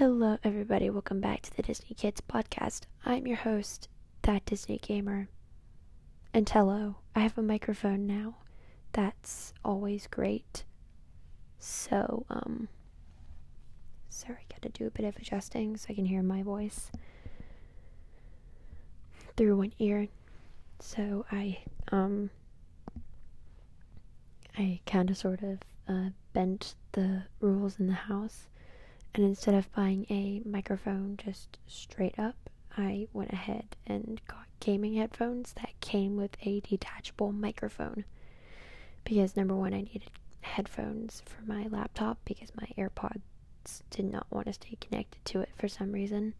Hello, everybody. Welcome back to the Disney Kids podcast. I'm your host, That Disney Gamer. And hello, I have a microphone now. That's always great. So, um, sorry, got to do a bit of adjusting so I can hear my voice through one ear. So I, um, I kind of sort of uh, bent the rules in the house and instead of buying a microphone just straight up, I went ahead and got gaming headphones that came with a detachable microphone. Because number one, I needed headphones for my laptop because my AirPods did not want to stay connected to it for some reason.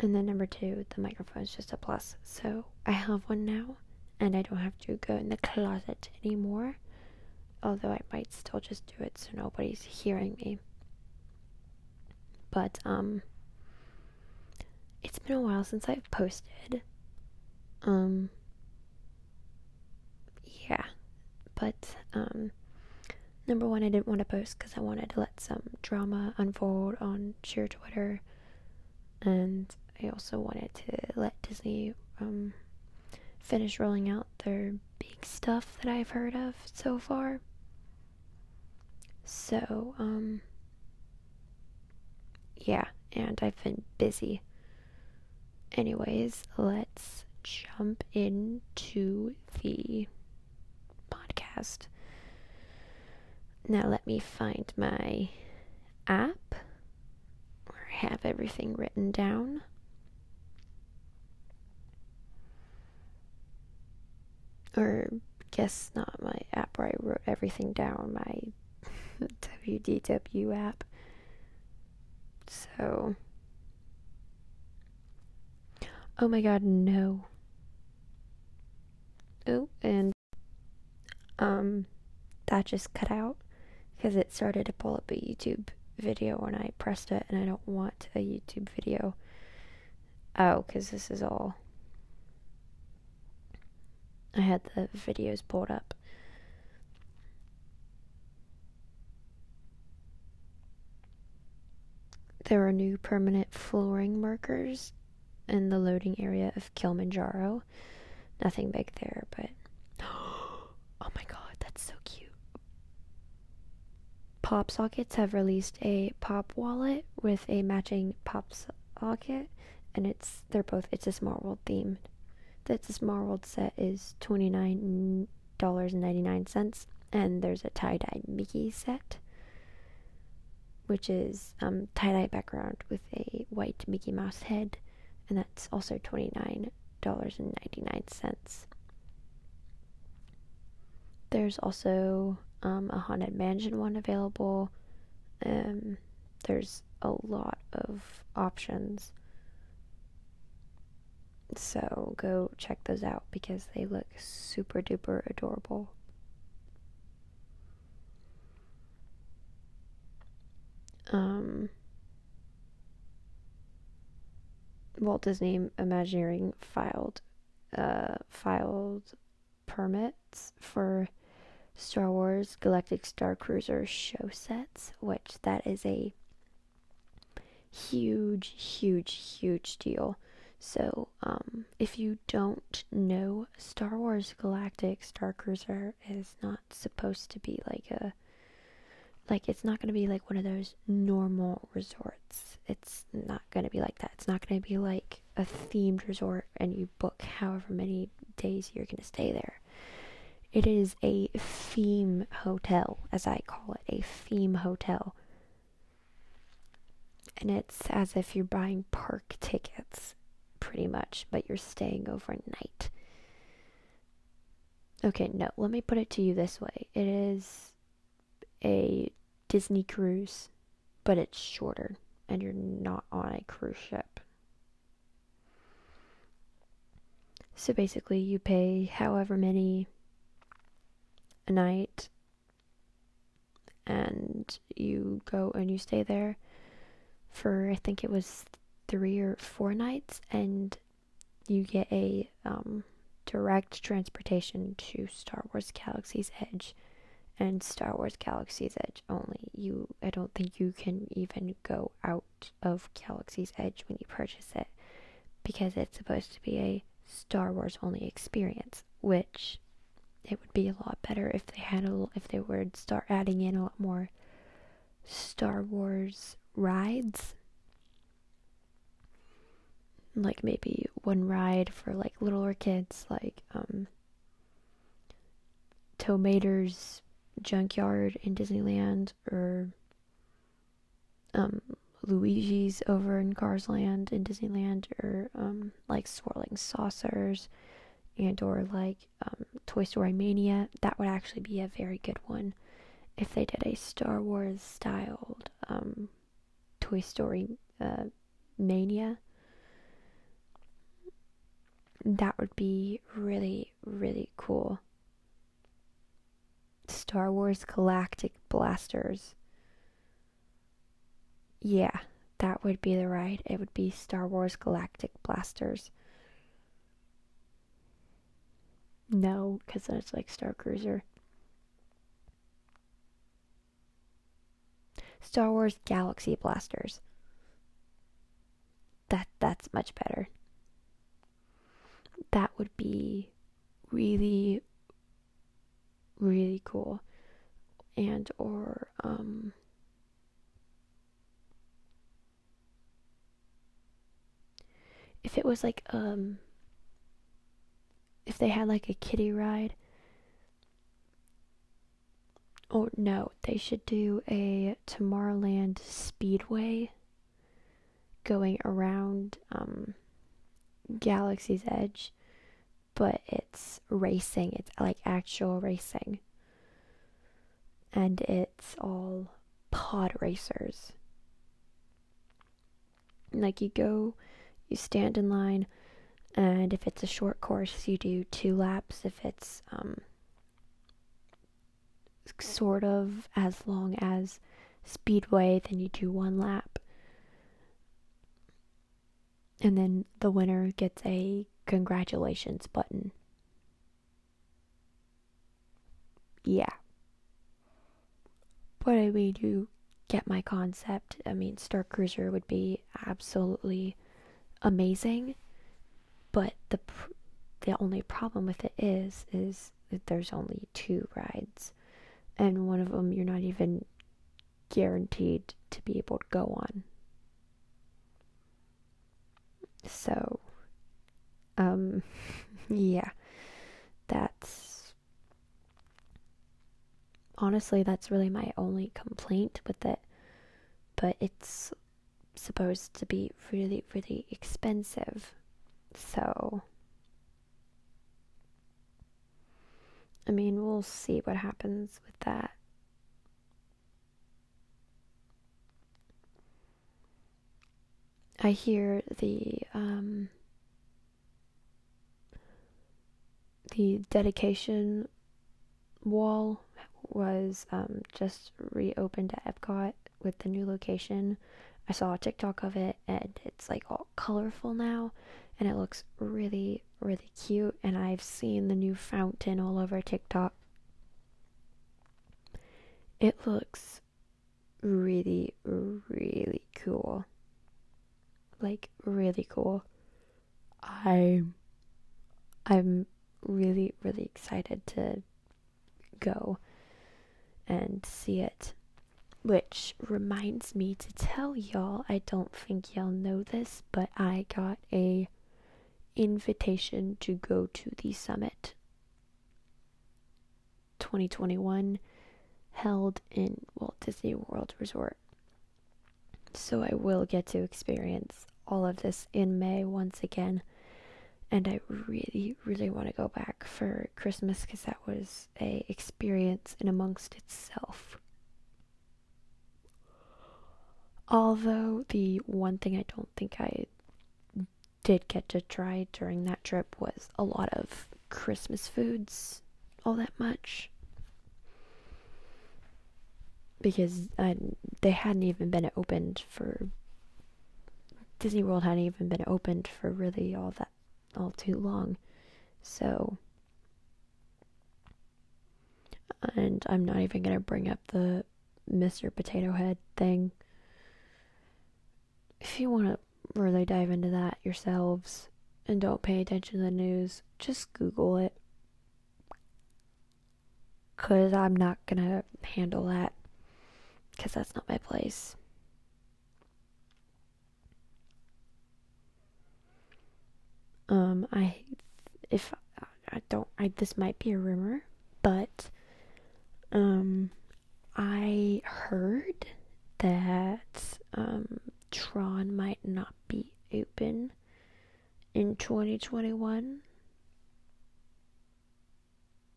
And then number two, the microphone is just a plus. So I have one now, and I don't have to go in the closet anymore. Although I might still just do it so nobody's hearing me. But um it's been a while since I've posted. Um yeah. But um number one I didn't want to post cuz I wanted to let some drama unfold on sheer Twitter and I also wanted to let Disney um finish rolling out their big stuff that I've heard of so far. So, um yeah, and I've been busy. Anyways, let's jump into the podcast. Now, let me find my app where I have everything written down. Or, guess not my app where I wrote everything down, my WDW app. So. Oh my god, no. Oh, and. Um, that just cut out because it started to pull up a YouTube video when I pressed it, and I don't want a YouTube video. Oh, because this is all. I had the videos pulled up. There are new permanent flooring markers in the loading area of Kilimanjaro. Nothing big there, but oh my god, that's so cute. Pop Sockets have released a pop wallet with a matching pop socket, and it's they're both it's a Small World themed. That's a Small World set is twenty nine dollars and ninety nine cents, and there's a tie dye Mickey set which is um, tie dye background with a white Mickey Mouse head, and that's also $29.99. There's also um, a Haunted Mansion one available. Um, there's a lot of options. So go check those out because they look super duper adorable. Um, Walt Disney Imagineering filed uh, filed permits for Star Wars Galactic Star Cruiser show sets, which that is a huge, huge, huge deal. So, um, if you don't know, Star Wars Galactic Star Cruiser is not supposed to be like a like it's not going to be like one of those normal resorts. It's not going to be like that. It's not going to be like a themed resort and you book however many days you're going to stay there. It is a theme hotel, as I call it, a theme hotel. And it's as if you're buying park tickets, pretty much, but you're staying overnight. Okay, no, let me put it to you this way. It is a Disney cruise, but it's shorter and you're not on a cruise ship. So basically, you pay however many a night and you go and you stay there for I think it was three or four nights and you get a um, direct transportation to Star Wars Galaxy's Edge and Star Wars Galaxy's Edge only. You I don't think you can even go out of Galaxy's Edge when you purchase it because it's supposed to be a Star Wars only experience, which it would be a lot better if they had a if they would start adding in a lot more Star Wars rides. Like maybe one ride for like littler kids, like um Tow Mater's Junkyard in Disneyland or um Luigi's over in Cars Land in Disneyland or um like swirling saucers and or like um, Toy Story Mania. That would actually be a very good one if they did a Star Wars styled um, Toy Story uh, Mania. That would be really, really cool. Star Wars Galactic Blasters. Yeah, that would be the ride. It would be Star Wars Galactic Blasters. No, because then it's like Star Cruiser. Star Wars Galaxy Blasters. That that's much better. That would be really really cool. And or um if it was like um if they had like a kiddie ride. Or no, they should do a Tomorrowland Speedway going around um, Galaxy's Edge, but it's racing. It's like actual racing. And it's all pod racers. Like you go, you stand in line, and if it's a short course, you do two laps. If it's um, sort of as long as Speedway, then you do one lap. And then the winner gets a congratulations button. Yeah. But I mean, you get my concept. I mean, Star Cruiser would be absolutely amazing but the pr- the only problem with it is is that there's only two rides, and one of them you're not even guaranteed to be able to go on. So, um, yeah, that's honestly that's really my only complaint with it. But it's supposed to be really, really expensive. So, I mean, we'll see what happens with that. I hear the um, the dedication wall was um, just reopened at Epcot with the new location. I saw a TikTok of it and it's like all colorful now and it looks really, really cute. And I've seen the new fountain all over TikTok. It looks really, really cool. Like, really cool. I'm, I'm really, really excited to go and see it. Which reminds me to tell y'all, I don't think y'all know this, but I got a invitation to go to the summit 2021 held in Walt Disney World Resort. So I will get to experience all of this in May once again. And I really, really want to go back for Christmas because that was a experience in amongst itself. Although the one thing I don't think I did get to try during that trip was a lot of Christmas foods, all that much. Because I, they hadn't even been opened for. Disney World hadn't even been opened for really all that, all too long. So. And I'm not even going to bring up the Mr. Potato Head thing. If you want to really dive into that yourselves and don't pay attention to the news, just Google it. Because I'm not going to handle that. Because that's not my place. Um, I, if I don't, I this might be a rumor, but um, I heard that um Tron might not be open in 2021.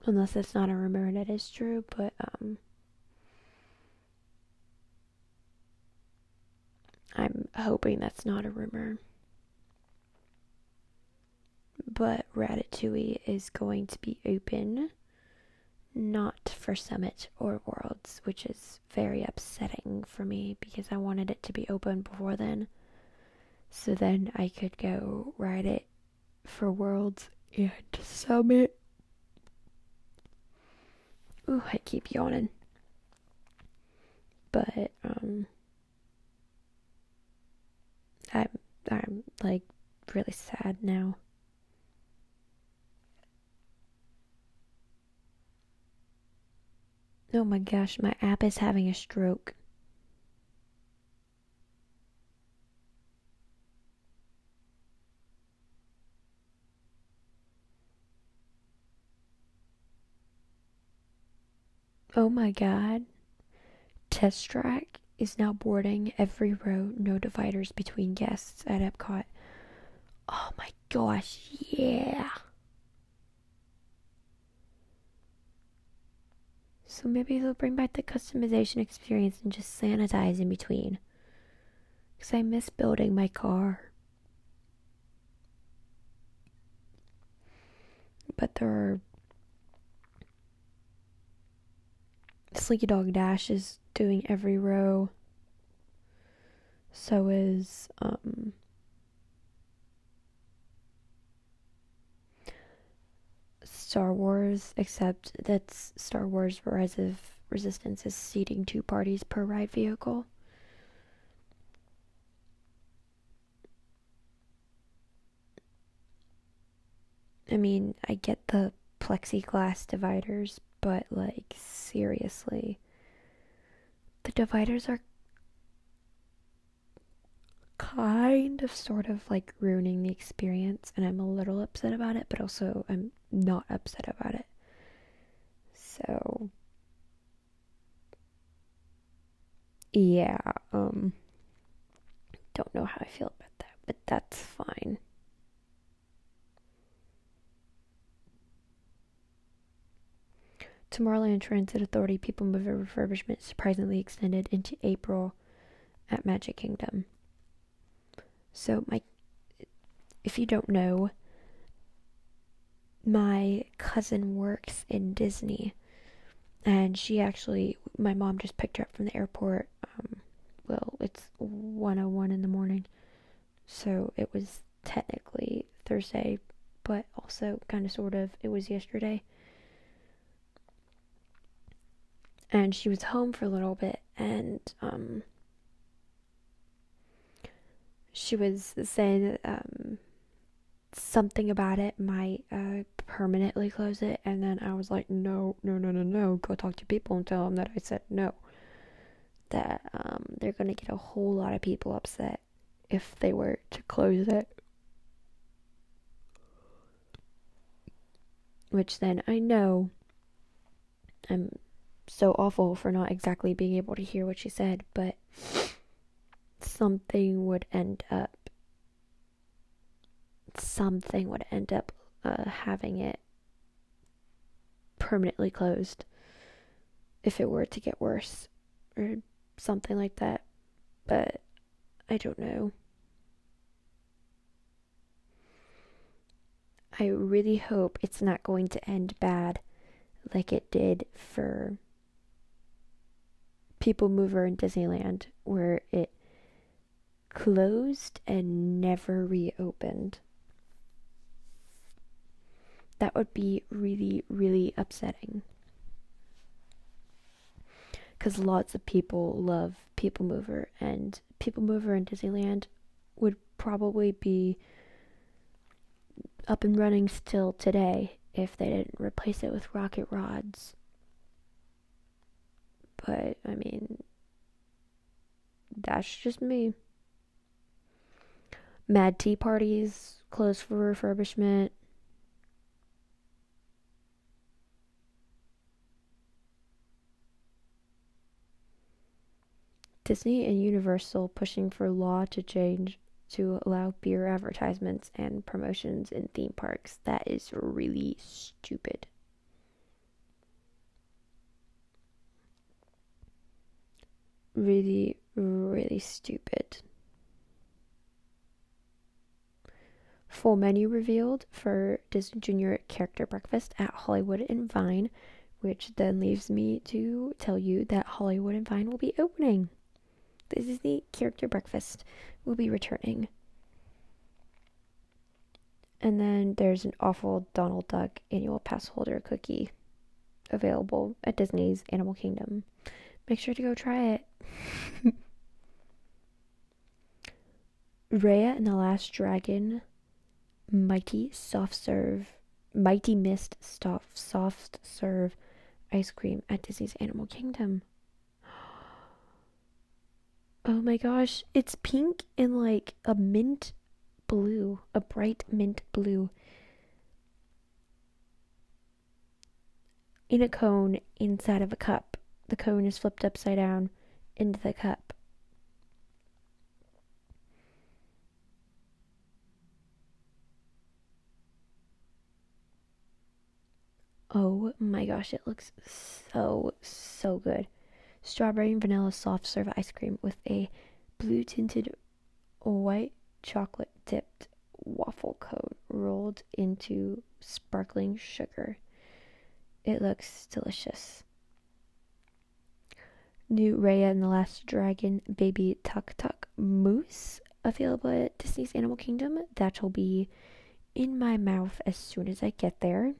Unless it's not a rumor and it is true, but um I'm hoping that's not a rumor. But Ratatouille is going to be open not for Summit or Worlds, which is very upsetting for me because I wanted it to be open before then. So then I could go ride it for Worlds and Summit. Ooh, I keep yawning. But um I'm I'm like really sad now. Oh my gosh, my app is having a stroke. Oh my god. Test track is now boarding every row, no dividers between guests at Epcot. Oh my gosh, yeah. So maybe they'll bring back the customization experience and just sanitize in between. Because I miss building my car. But there are. Slinky Dog Dash is doing every row. So is um Star Wars, except that Star Wars Rise of Resistance is seating two parties per ride vehicle. I mean, I get the plexiglass dividers, but like, seriously. The dividers are kind of sort of like ruining the experience, and I'm a little upset about it, but also I'm not upset about it. So, yeah, um, don't know how I feel about that, but that's fine. Tomorrowland Transit Authority People Mover refurbishment surprisingly extended into April at Magic Kingdom. So my if you don't know, my cousin works in Disney and she actually my mom just picked her up from the airport um well it's 101 in the morning so it was technically Thursday but also kind of sort of it was yesterday. And she was home for a little bit and um she was saying that um, something about it might uh, permanently close it, and then I was like, no, no, no, no, no, go talk to people and tell them that I said no. That um, they're gonna get a whole lot of people upset if they were to close it. Which then I know I'm so awful for not exactly being able to hear what she said, but something would end up something would end up uh, having it permanently closed if it were to get worse or something like that but i don't know i really hope it's not going to end bad like it did for people mover in disneyland where it closed and never reopened. That would be really, really upsetting. because lots of people love People Mover, and People Mover in Disneyland would probably be up and running still today if they didn't replace it with rocket rods. But, I mean, that's just me. Mad Tea Parties closed for refurbishment. Disney and Universal pushing for law to change to allow beer advertisements and promotions in theme parks. That is really stupid. Really, really stupid. Full menu revealed for Disney Junior Character Breakfast at Hollywood and Vine, which then leaves me to tell you that Hollywood and Vine will be opening. This is the Character Breakfast will be returning. And then there's an awful Donald Duck annual pass holder cookie available at Disney's Animal Kingdom. Make sure to go try it. Raya and the Last Dragon Mighty Soft Serve Mighty Mist Soft Soft Serve ice cream at Disney's Animal Kingdom. Oh my gosh, it's pink and like a mint blue, a bright mint blue. In a cone inside of a cup. The cone is flipped upside down into the cup. Oh my gosh, it looks so, so good. Strawberry and vanilla soft serve ice cream with a blue tinted white chocolate dipped waffle cone rolled into sparkling sugar. It looks delicious. New Raya and the Last Dragon Baby Tuk Tuk Mousse available at Disney's Animal Kingdom. That will be in my mouth as soon as I get there.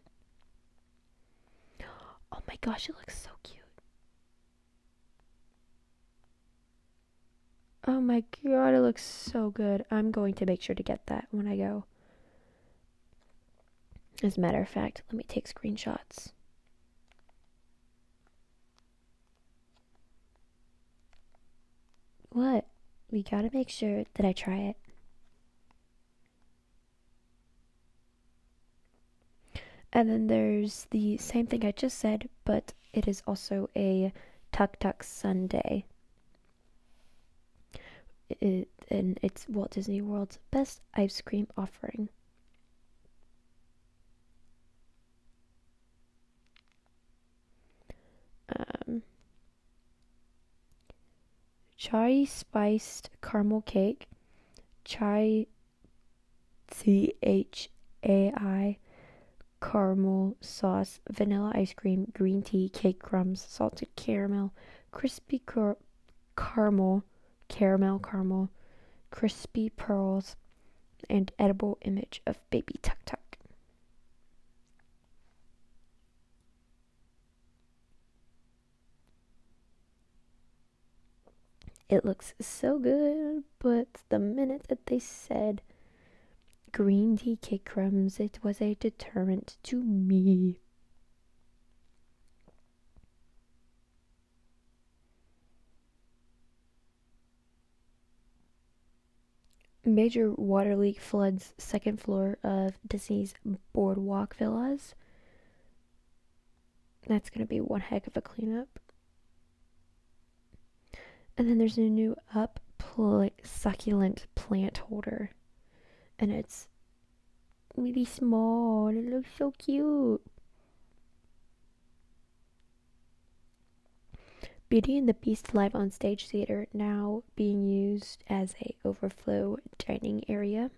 Oh my gosh, it looks so cute. Oh my god, it looks so good. I'm going to make sure to get that when I go. As a matter of fact, let me take screenshots. What? We gotta make sure that I try it. And then there's the same thing I just said, but it is also a Tuk Tuk Sundae it, and it's Walt Disney World's best ice cream offering. Um, chai spiced caramel cake, chai C H A I caramel sauce, vanilla ice cream, green tea, cake crumbs, salted caramel, crispy car- caramel, caramel caramel, crispy pearls, and edible image of baby tuk tuk. It looks so good, but the minute that they said green tea cake crumbs, it was a deterrent to me. Major water leak floods second floor of Disney's Boardwalk Villas. That's going to be one heck of a cleanup. And then there's a new up pl- succulent plant holder. And it's really small. It looks so cute. Beauty and the Beast live on stage theater now being used as a overflow dining area.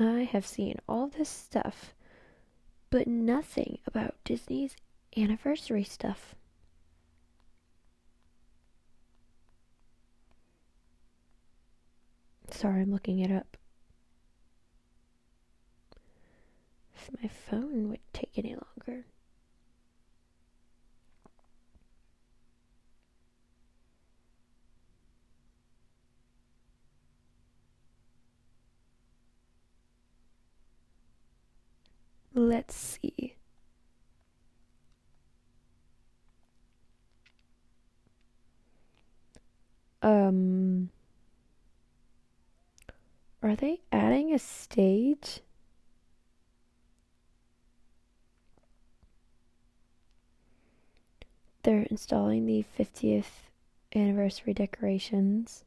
I have seen all this stuff, but nothing about Disney's anniversary stuff. Sorry, I'm looking it up. My phone would take any longer. Let's see. Um, are they adding a stage? They're installing the 50th anniversary decorations.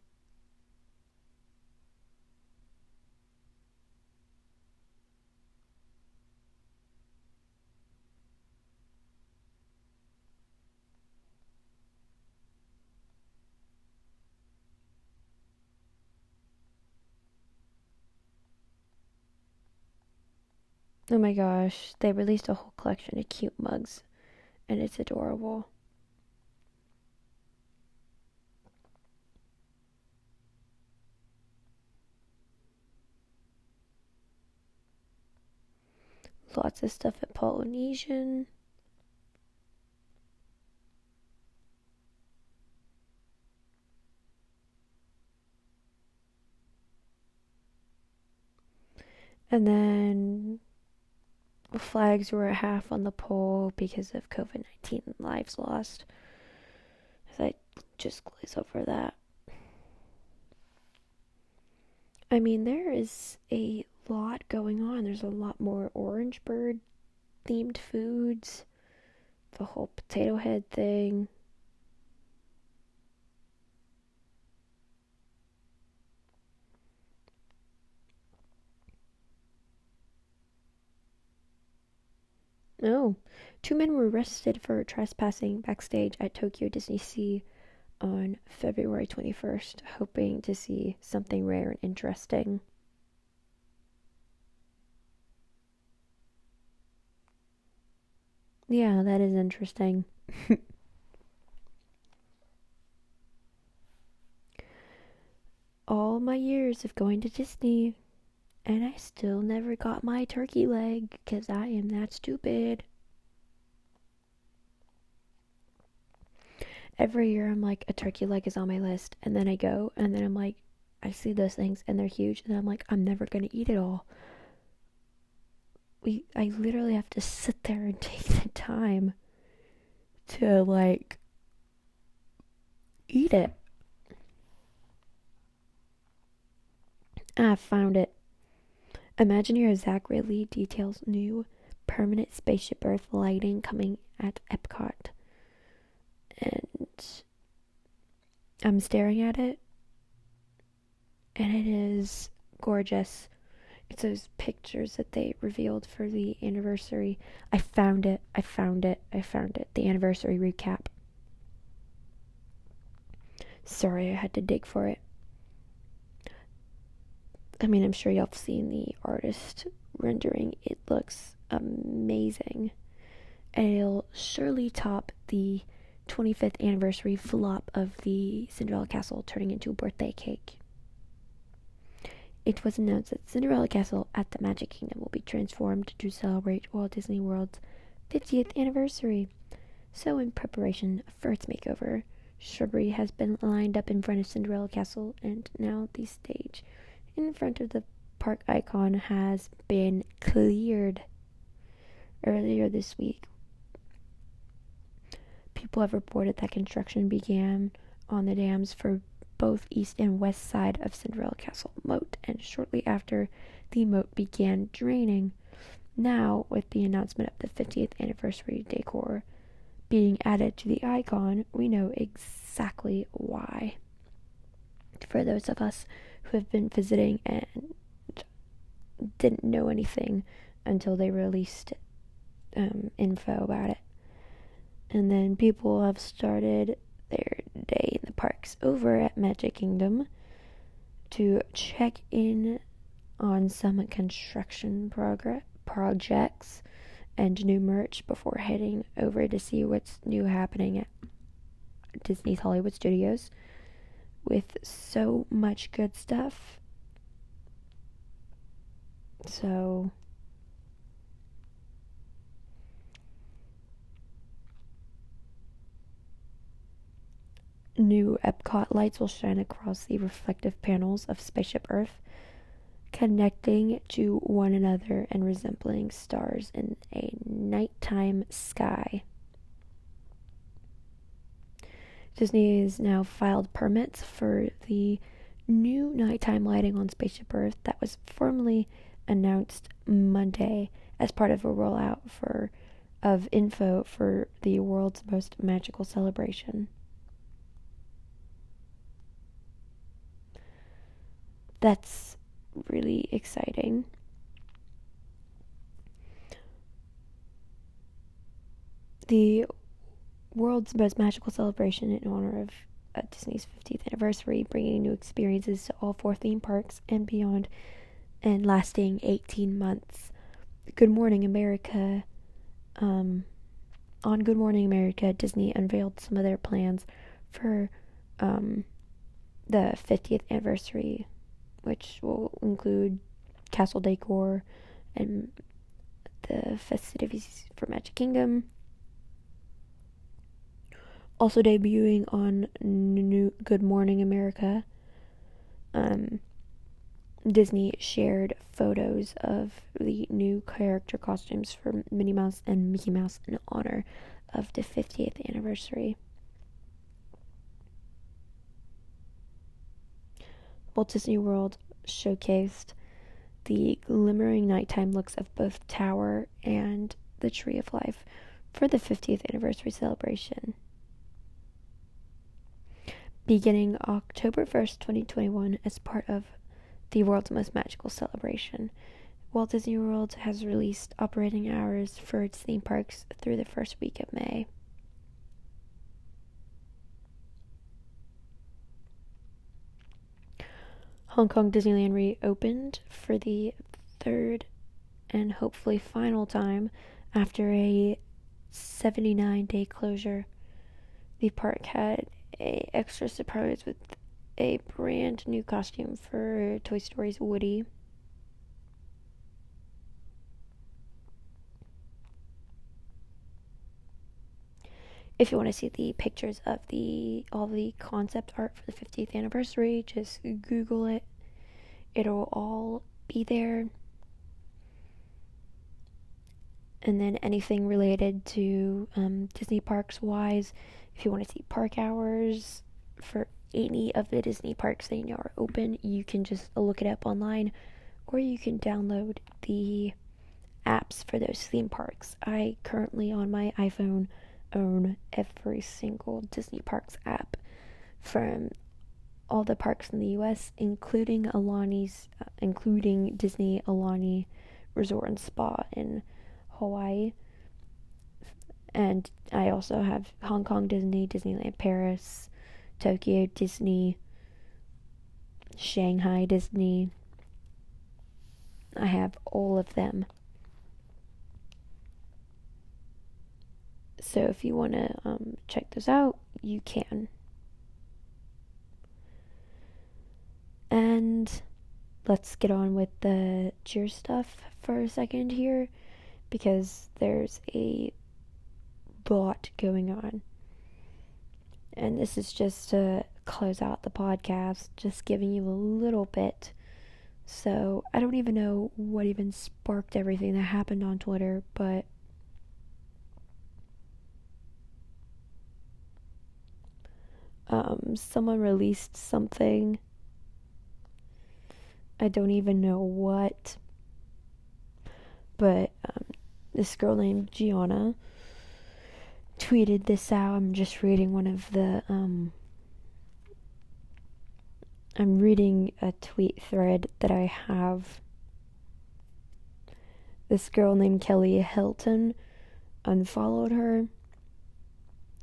Oh my gosh, they released a whole collection of cute mugs, and it's adorable. Lots of stuff at Polynesian. And then flags were half on the pole because of COVID 19 lives lost. As I just glaze over that. I mean, there is a lot going on. There's a lot more orange bird themed foods, the whole potato head thing. Oh, two men were arrested for trespassing backstage at Tokyo Disney Sea on February 21st, hoping to see something rare and interesting. Yeah, that is interesting. All my years of going to Disney, and I still never got my turkey leg because I am that stupid. Every year I'm like, a turkey leg is on my list, and then I go, and then I'm like, I see those things and they're huge, and I'm like, I'm never gonna eat it all. We, I literally have to sit there and take the time to like eat it. I found it. Imagineer Zach Riddley details new permanent spaceship Earth lighting coming at Epcot. And I'm staring at it, and it is gorgeous. It's those pictures that they revealed for the anniversary. I found it. I found it. I found it. The anniversary recap. Sorry, I had to dig for it. I mean, I'm sure y'all have seen the artist rendering. It looks amazing. And it'll surely top the 25th anniversary flop of the Cinderella Castle turning into a birthday cake. It was announced that Cinderella Castle at the Magic Kingdom will be transformed to celebrate Walt Disney World's 50th anniversary. So, in preparation for its makeover, shrubbery has been lined up in front of Cinderella Castle, and now the stage in front of the park icon has been cleared earlier this week. People have reported that construction began on the dams for both east and west side of Cinderella Castle moat, and shortly after the moat began draining. Now, with the announcement of the 50th anniversary decor being added to the icon, we know exactly why. For those of us who have been visiting and didn't know anything until they released um, info about it. And then people have started their day in the parks over at Magic Kingdom to check in on some construction progress projects and new merch before heading over to see what's new happening at Disney's Hollywood Studios with so much good stuff. So new Epcot lights will shine across the reflective panels of Spaceship Earth, connecting to one another and resembling stars in a nighttime sky. Disney has now filed permits for the new nighttime lighting on Spaceship Earth that was formally announced Monday as part of a rollout for of info for the world's most magical celebration. That's really exciting. The world's most magical celebration in honor of uh, Disney's 50th anniversary, bringing new experiences to all four theme parks and beyond, and lasting 18 months. Good Morning America. Um, on Good Morning America, Disney unveiled some of their plans for um, the 50th anniversary, which will include castle decor and the festivities for Magic Kingdom also debuting on New Good Morning America. Um, Disney shared photos of the new character costumes for Minnie Mouse and Mickey Mouse in honor of the 50th anniversary. Walt Disney World showcased the glimmering nighttime looks of both Tower and the Tree of Life for the 50th anniversary celebration beginning October 1st, 2021, as part of the world's most magical celebration. Walt Disney World has released operating hours for its theme parks through the first week of May. Hong Kong Disneyland reopened for the third and hopefully final time after a 79 day closure. The park had a extra surprise with a brand new costume for Toy Story's Woody. If you want to see the pictures of the all the concept art for the 50th anniversary, just Google it. It'll all be there. And then anything related to um, Disney parks wise, if you want to see park hours for any of the Disney parks that you are open, you can just look it up online or you can download the apps for those theme parks. I currently on my iPhone own every single Disney Parks app from all the parks in the US, including Aulani's, uh, including Disney Alani Resort and Spa in Hawaii. And I also have Hong Kong Disney, Disneyland Paris, Tokyo Disney, Shanghai Disney. I have all of them. So if you want to um, check those out, you can. And let's get on with the cheer stuff for a second here because there's a lot going on. And this is just to close out the podcast, just giving you a little bit. So I don't even know what even sparked everything that happened on Twitter, but um, someone released something. I don't even know what. But um, this girl named Gianna tweeted this out. I'm just reading one of the um I'm reading a tweet thread that I have. This girl named Kelly Hilton unfollowed her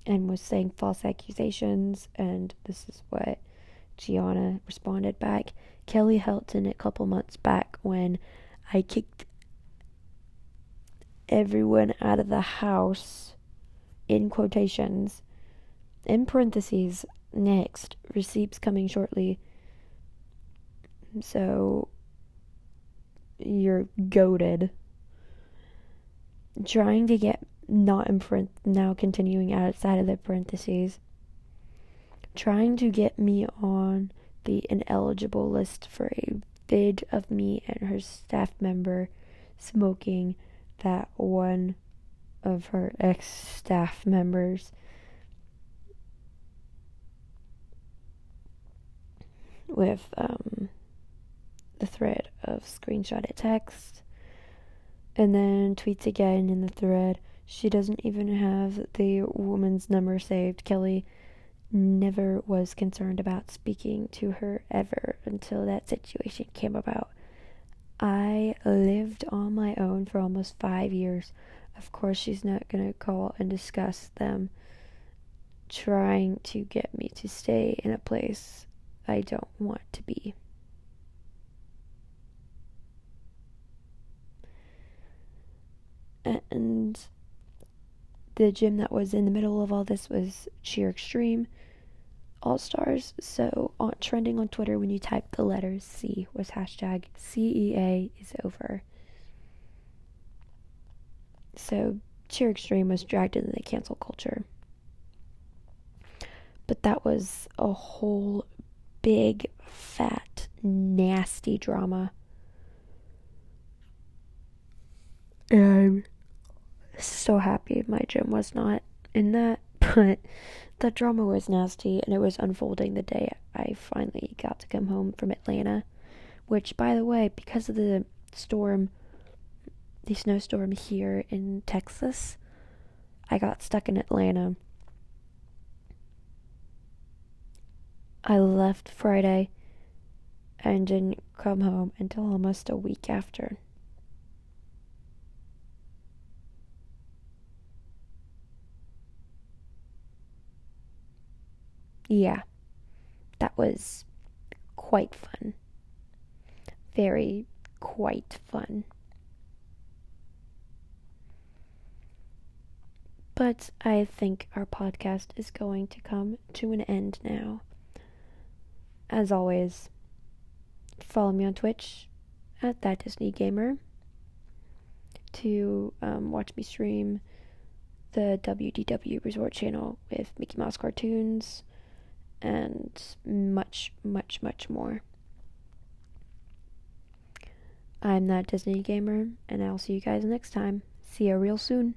and was saying false accusations and this is what Gianna responded back. Kelly Helton, a couple months back when I kicked everyone out of the house in quotations, in parentheses, next, receipts coming shortly. So, you're goaded. Trying to get not in print, now continuing outside of the parentheses. trying to get me on the ineligible list for a vid of me and her staff member smoking that one of her ex staff members with um, the thread of screenshotted text and then tweets again in the thread. She doesn't even have the woman's number saved. Kelly never was concerned about speaking to her ever until that situation came about. I lived on my own for almost five years. Of course, she's not going to call and discuss them trying to get me to stay in a place I don't want to be. And the gym that was in the middle of all this was Cheer Extreme All Stars. So on trending on Twitter when you type the letters C was hashtag CEA is over. So Cheer Extreme was dragged into the cancel culture. But that was a whole big, fat, nasty drama. And so happy my gym was not in that, but the drama was nasty and it was unfolding the day I finally got to come home from Atlanta. Which, by the way, because of the storm, the snowstorm here in Texas, I got stuck in Atlanta I left Friday and didn't come home until almost a week after. Yeah, that was quite fun. Very quite fun. But I think our podcast is going to come to an end now as always, follow me on Twitch at that Disney Gamer to um, watch me stream the WDW Resort channel with Mickey Mouse cartoons and much, much, much more. I'm that Disney Gamer, and I'll see you guys next time. See you real soon.